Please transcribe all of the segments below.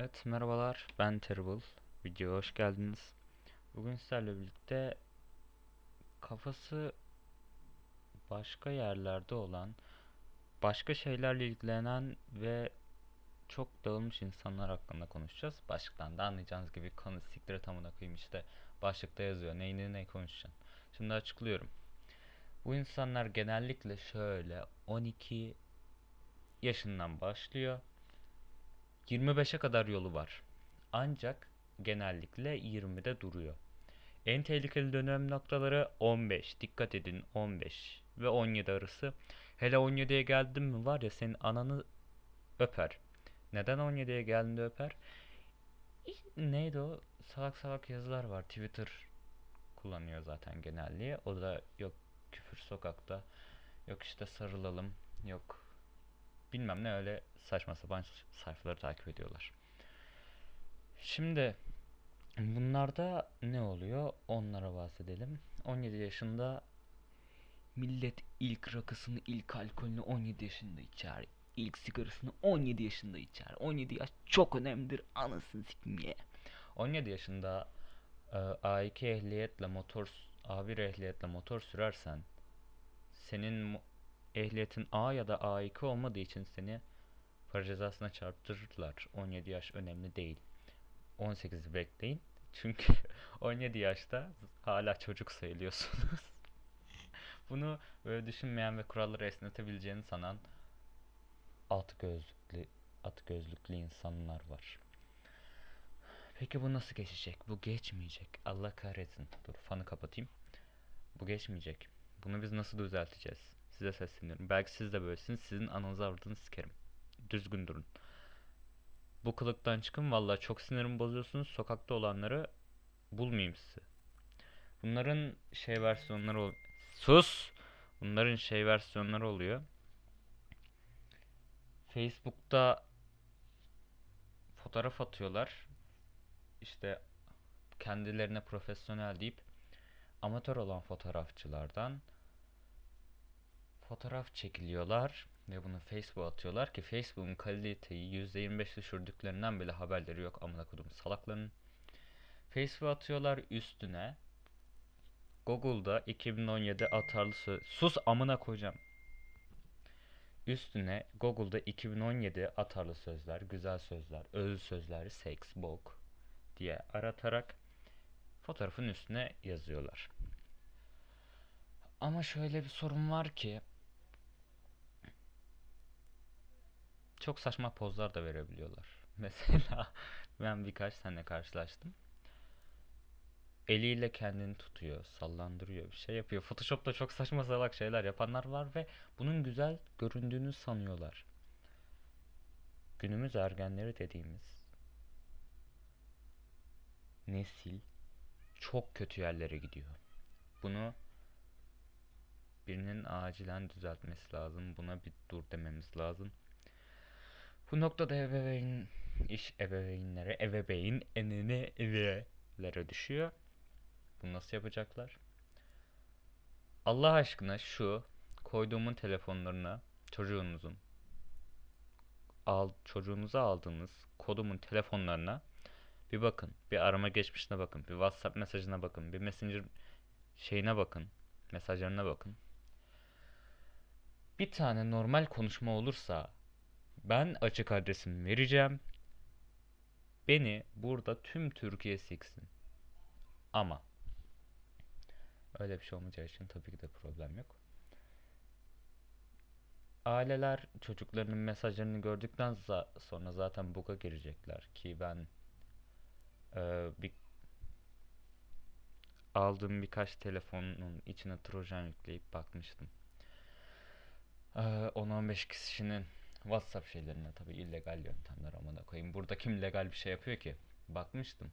Evet merhabalar ben Terrible. Videoya hoş geldiniz. Bugün sizlerle birlikte kafası başka yerlerde olan, başka şeylerle ilgilenen ve çok dağılmış insanlar hakkında konuşacağız. Başlıktan da anlayacağınız gibi konu siktir tamına koyayım işte başlıkta yazıyor neyini ne konuşacaksın. Şimdi açıklıyorum. Bu insanlar genellikle şöyle 12 yaşından başlıyor 25'e kadar yolu var. Ancak genellikle 20'de duruyor. En tehlikeli dönem noktaları 15. Dikkat edin 15 ve 17 arası. Hele 17'ye geldin mi var ya senin ananı öper. Neden 17'ye geldiğinde öper? Neydi o? Salak salak yazılar var. Twitter kullanıyor zaten genelliği. O da yok küfür sokakta. Yok işte sarılalım. Yok bilmem ne öyle saçma sapan sayfaları takip ediyorlar. Şimdi bunlarda ne oluyor? Onlara bahsedelim. 17 yaşında millet ilk rakısını, ilk alkolünü 17 yaşında içer. İlk sigarasını 17 yaşında içer. 17 yaş çok önemlidir. Anasını sikmeye. 17 yaşında e, A2 ehliyetle motor A1 ehliyetle motor sürersen senin ehliyetin A ya da A2 olmadığı için seni para cezasına çarptırırlar. 17 yaş önemli değil. 18'i bekleyin. Çünkü 17 yaşta hala çocuk sayılıyorsunuz. Bunu böyle düşünmeyen ve kuralları esnetebileceğini sanan alt gözlüklü at gözlüklü insanlar var. Peki bu nasıl geçecek? Bu geçmeyecek. Allah kahretsin. Dur fanı kapatayım. Bu geçmeyecek. Bunu biz nasıl düzelteceğiz? Size sesleniyorum. Belki siz de böylesiniz. Sizin ananızı avradını sikerim. Düzgün durun. Bu kılıktan çıkın. Valla çok sinirimi bozuyorsunuz. Sokakta olanları bulmayayım sizi. Bunların şey versiyonları ol Sus! Bunların şey versiyonları oluyor. Facebook'ta fotoğraf atıyorlar. İşte kendilerine profesyonel deyip amatör olan fotoğrafçılardan fotoğraf çekiliyorlar ve bunu Facebook'a atıyorlar ki Facebook'un kaliteyi %25 düşürdüklerinden bile haberleri yok amına kodum salakların. Facebook'a atıyorlar üstüne Google'da 2017 atarlı söz sus amına koyacağım. Üstüne Google'da 2017 atarlı sözler, güzel sözler, öz sözler, seks, bok diye aratarak fotoğrafın üstüne yazıyorlar. Ama şöyle bir sorun var ki çok saçma pozlar da verebiliyorlar. Mesela ben birkaç tane karşılaştım. Eliyle kendini tutuyor, sallandırıyor, bir şey yapıyor. Photoshop'ta çok saçma salak şeyler yapanlar var ve bunun güzel göründüğünü sanıyorlar. Günümüz ergenleri dediğimiz nesil çok kötü yerlere gidiyor. Bunu birinin acilen düzeltmesi lazım. Buna bir dur dememiz lazım. Bu noktada ebeveyn iş ebeveynlere, ebeveyn enine evelere düşüyor. Bunu nasıl yapacaklar? Allah aşkına şu koyduğumun telefonlarına çocuğunuzun al, çocuğunuza aldığınız kodumun telefonlarına bir bakın. Bir arama geçmişine bakın. Bir WhatsApp mesajına bakın. Bir Messenger şeyine bakın. Mesajlarına bakın. Bir tane normal konuşma olursa ben açık adresimi vereceğim. Beni burada tüm Türkiye siksin. Ama öyle bir şey olmayacağı için tabii ki de problem yok. Aileler çocuklarının mesajlarını gördükten sonra zaten buga girecekler ki ben e, bir aldığım birkaç telefonun içine trojan yükleyip bakmıştım. 10-15 kişinin WhatsApp şeylerine tabi illegal yöntemler amına koyayım. Burada kim legal bir şey yapıyor ki? Bakmıştım.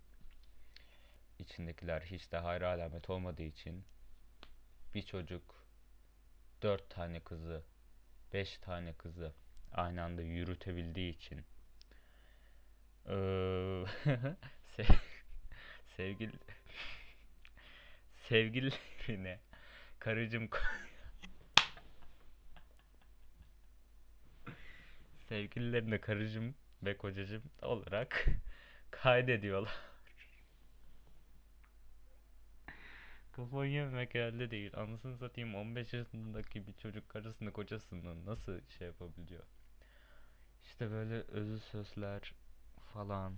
İçindekiler hiç de hayra alamet olmadığı için bir çocuk dört tane kızı, beş tane kızı aynı anda yürütebildiği için ee, sevgili sevgililerine karıcım sevgililerine karıcım ve kocacığım olarak kaydediyorlar. Kafayı yememek elde değil. Anasını satayım 15 yaşındaki bir çocuk karısını kocasını nasıl şey yapabiliyor? İşte böyle özü sözler falan.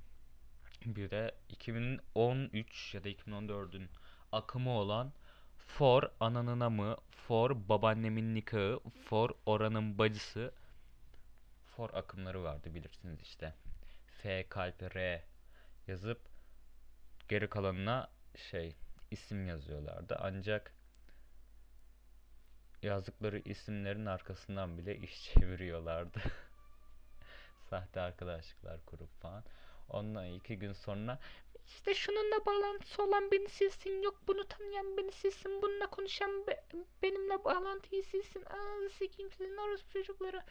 Bir de 2013 ya da 2014'ün akımı olan For ananın amı, For babaannemin nikahı, For oranın bacısı. For akımları vardı bilirsiniz işte. F kalp R yazıp geri kalanına şey isim yazıyorlardı. Ancak yazdıkları isimlerin arkasından bile iş çeviriyorlardı. Sahte arkadaşlıklar kurup falan. Ondan iki gün sonra İşte şununla bağlantısı olan beni silsin. Yok bunu tanıyan beni silsin. Bununla konuşan be- benimle bağlantıyı silsin. Ağzı sikeyim sizin orospu çocukları.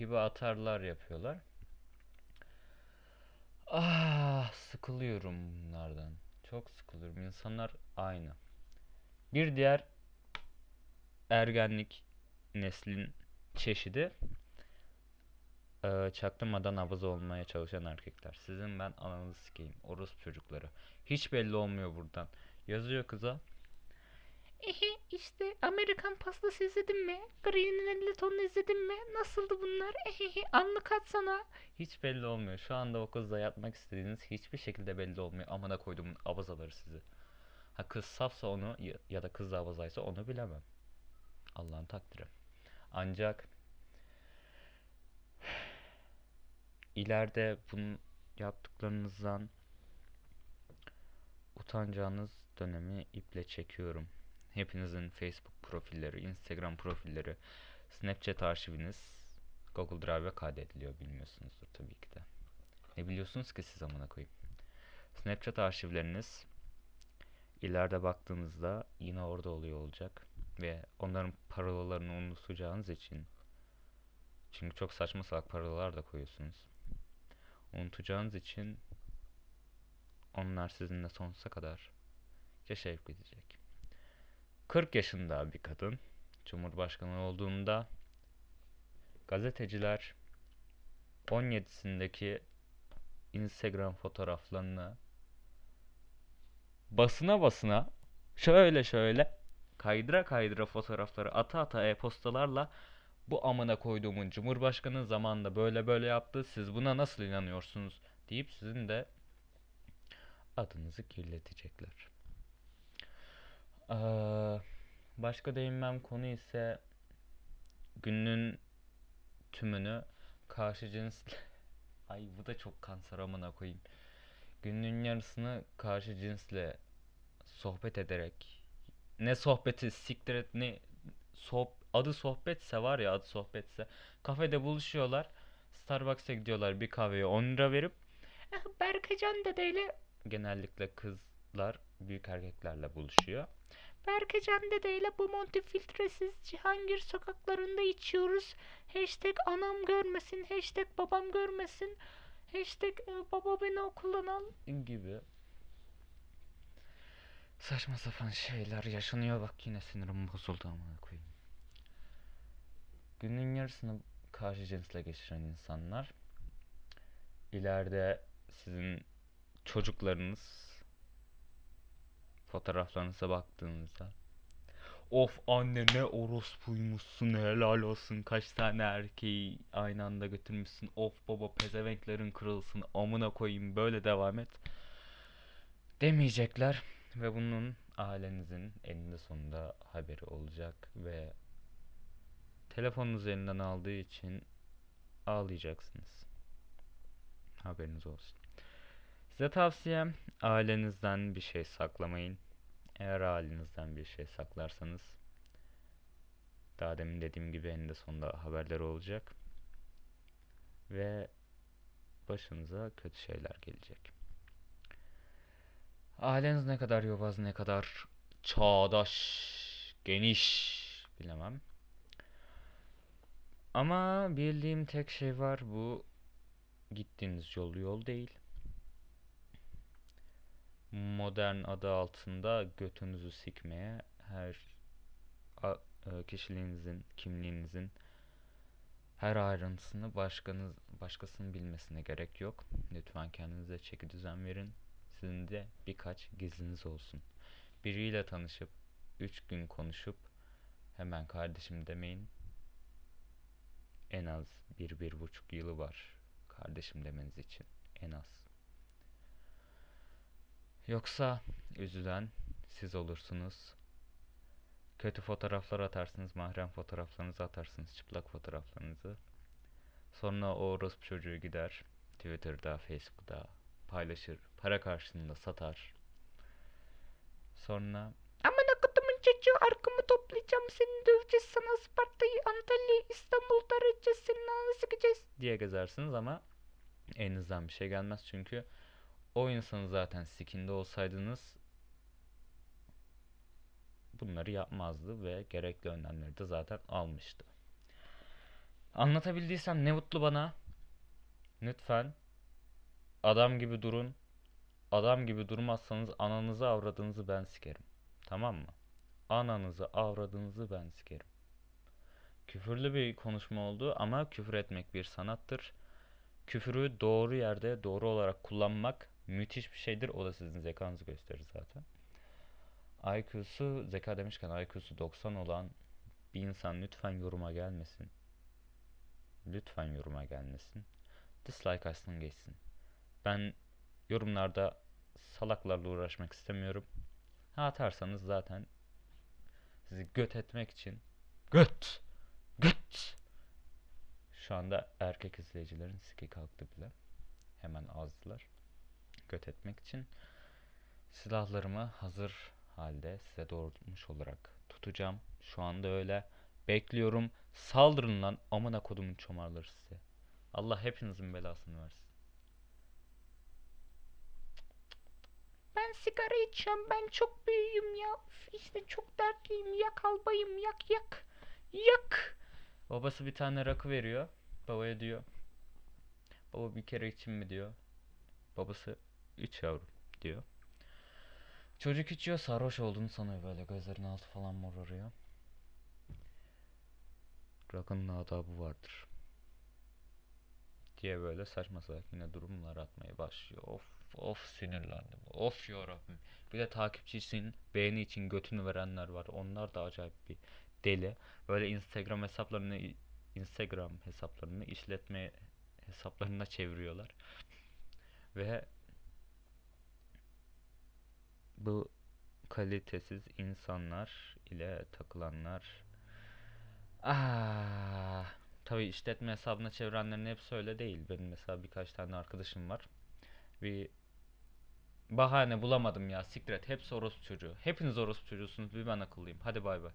Gibi atarlar yapıyorlar. Ah sıkılıyorum bunlardan. Çok sıkılıyorum. İnsanlar aynı. Bir diğer ergenlik neslin çeşidi eee, çaktırmadan abaz olmaya çalışan erkekler. Sizin ben ananızı sikeyim. Orospu çocukları. Hiç belli olmuyor buradan. Yazıyor kıza. Ehe işte Amerikan pastası izledin mi? Green'in 50 tonunu izledin mi? Nasıldı bunlar? Ehehe anlık atsana. Hiç belli olmuyor. Şu anda o kızla yatmak istediğiniz hiçbir şekilde belli olmuyor. Amına koyduğumun abazaları sizi. Ha kız safsa onu ya, da kız da abazaysa onu bilemem. Allah'ın takdiri. Ancak ileride bunu yaptıklarınızdan utanacağınız dönemi iple çekiyorum. Hepinizin Facebook profilleri, Instagram profilleri, Snapchat arşiviniz Google Drive'a kaydediliyor bilmiyorsunuzdur tabii ki de. Ne biliyorsunuz ki siz amına koyayım. Snapchat arşivleriniz ileride baktığınızda yine orada oluyor olacak ve onların parolalarını unutacağınız için çünkü çok saçma salak parolalar da koyuyorsunuz. Unutacağınız için onlar sizinle sonsuza kadar yaşayıp gidecek. 40 yaşında bir kadın Cumhurbaşkanı olduğunda gazeteciler 17'sindeki Instagram fotoğraflarını basına basına şöyle şöyle kaydıra kaydıra fotoğrafları ata ata e-postalarla bu amına koyduğumun Cumhurbaşkanı zamanında böyle böyle yaptı siz buna nasıl inanıyorsunuz deyip sizin de adınızı kirletecekler. Ee, başka değinmem konu ise günün tümünü karşı cinsle ay bu da çok kanser amına koyayım. Günün yarısını karşı cinsle sohbet ederek ne sohbeti siktir et ne soh adı sohbetse var ya adı sohbetse kafede buluşuyorlar. Starbucks'a gidiyorlar bir kahveye 10 lira verip Ah, Berkecan dedeyle genellikle kızlar büyük erkeklerle buluşuyor. Berkecan dedeyle bu monti filtresiz Cihangir sokaklarında içiyoruz. Hashtag anam görmesin, hashtag babam görmesin, hashtag e, baba beni okuldan al. gibi saçma sapan şeyler yaşanıyor bak yine sinirim bozuldu amına koyayım. Günün yarısını karşı cinsle geçiren insanlar ileride sizin çocuklarınız fotoğraflarınıza baktığınızda Of anne ne orospuymuşsun helal olsun. Kaç tane erkeği aynı anda götürmüşsün. Of baba pezevenklerin kırılsın. Amına koyayım böyle devam et. Demeyecekler ve bunun ailenizin eninde sonunda haberi olacak ve telefonunuz elinden aldığı için ağlayacaksınız. Haberiniz olsun size tavsiyem ailenizden bir şey saklamayın eğer ailenizden bir şey saklarsanız daha demin dediğim gibi eninde sonunda haberleri olacak ve başınıza kötü şeyler gelecek. Aileniz ne kadar yobaz, ne kadar çağdaş, geniş bilemem. Ama bildiğim tek şey var bu gittiğiniz yol yol değil. Modern adı altında götünüzü sikmeye her e, kişiliğinizin, kimliğinizin Her ayrıntısını başkanız, başkasının bilmesine gerek yok. Lütfen kendinize çeki düzen verin. Sizin de birkaç gizliniz olsun. Biriyle tanışıp 3 gün konuşup hemen kardeşim demeyin. En az bir, bir buçuk yılı var kardeşim demeniz için. En az. Yoksa üzülen siz olursunuz. Kötü fotoğraflar atarsınız, mahrem fotoğraflarınızı atarsınız, çıplak fotoğraflarınızı. Sonra o orospu çocuğu gider Twitter'da, Facebook'ta paylaşır, para karşılığında satar. Sonra Amına kodumun çocuğu arkamı toplayacağım seni döveceğiz sana Isparta'yı Antalya'yı İstanbul'da arayacağız senin ağzını sıkacağız. diye gezersiniz ama elinizden bir şey gelmez çünkü o insanı zaten sikinde olsaydınız bunları yapmazdı ve gerekli önlemleri de zaten almıştı. Anlatabildiysem ne mutlu bana. Lütfen adam gibi durun. Adam gibi durmazsanız ananızı avradınızı ben sikerim. Tamam mı? Ananızı avradınızı ben sikerim. Küfürlü bir konuşma oldu ama küfür etmek bir sanattır. Küfürü doğru yerde doğru olarak kullanmak müthiş bir şeydir. O da sizin zekanızı gösterir zaten. IQ'su, zeka demişken IQ'su 90 olan bir insan lütfen yoruma gelmesin. Lütfen yoruma gelmesin. Dislike açsın geçsin. Ben yorumlarda salaklarla uğraşmak istemiyorum. Ha atarsanız zaten sizi göt etmek için göt göt şu anda erkek izleyicilerin siki kalktı bile. Hemen azdılar. Göt etmek için silahlarımı hazır halde size doğrultmuş olarak tutacağım. Şu anda öyle. Bekliyorum. Saldırın lan amına kodumun çomarları size. Allah hepinizin belasını versin. Ben sigara içiyorum ben çok büyüğüm ya. Üf, işte çok dertliyim yak albayım yak yak. Yak. Babası bir tane rakı veriyor. Babaya diyor. Baba bir kere için mi diyor. Babası üç yavrum diyor. Çocuk içiyor sarhoş olduğunu sanıyor böyle gözlerinin altı falan morarıyor. Rakının adabı vardır. Diye böyle saçma salak yine durumlar atmaya başlıyor. Of of sinirlendim. Of yarabbim. Bir de takipçisin beğeni için götünü verenler var. Onlar da acayip bir deli. Böyle Instagram hesaplarını Instagram hesaplarını işletme hesaplarına çeviriyorlar. Ve bu kalitesiz insanlar ile takılanlar ah tabii işletme hesabına çevirenlerin hepsi öyle değil. Benim mesela birkaç tane arkadaşım var. Bir bahane bulamadım ya. Siktir. Hepsi orospu çocuğu. Hepiniz orospu çocuğusunuz. Bir ben akıllıyım. Hadi bay bay.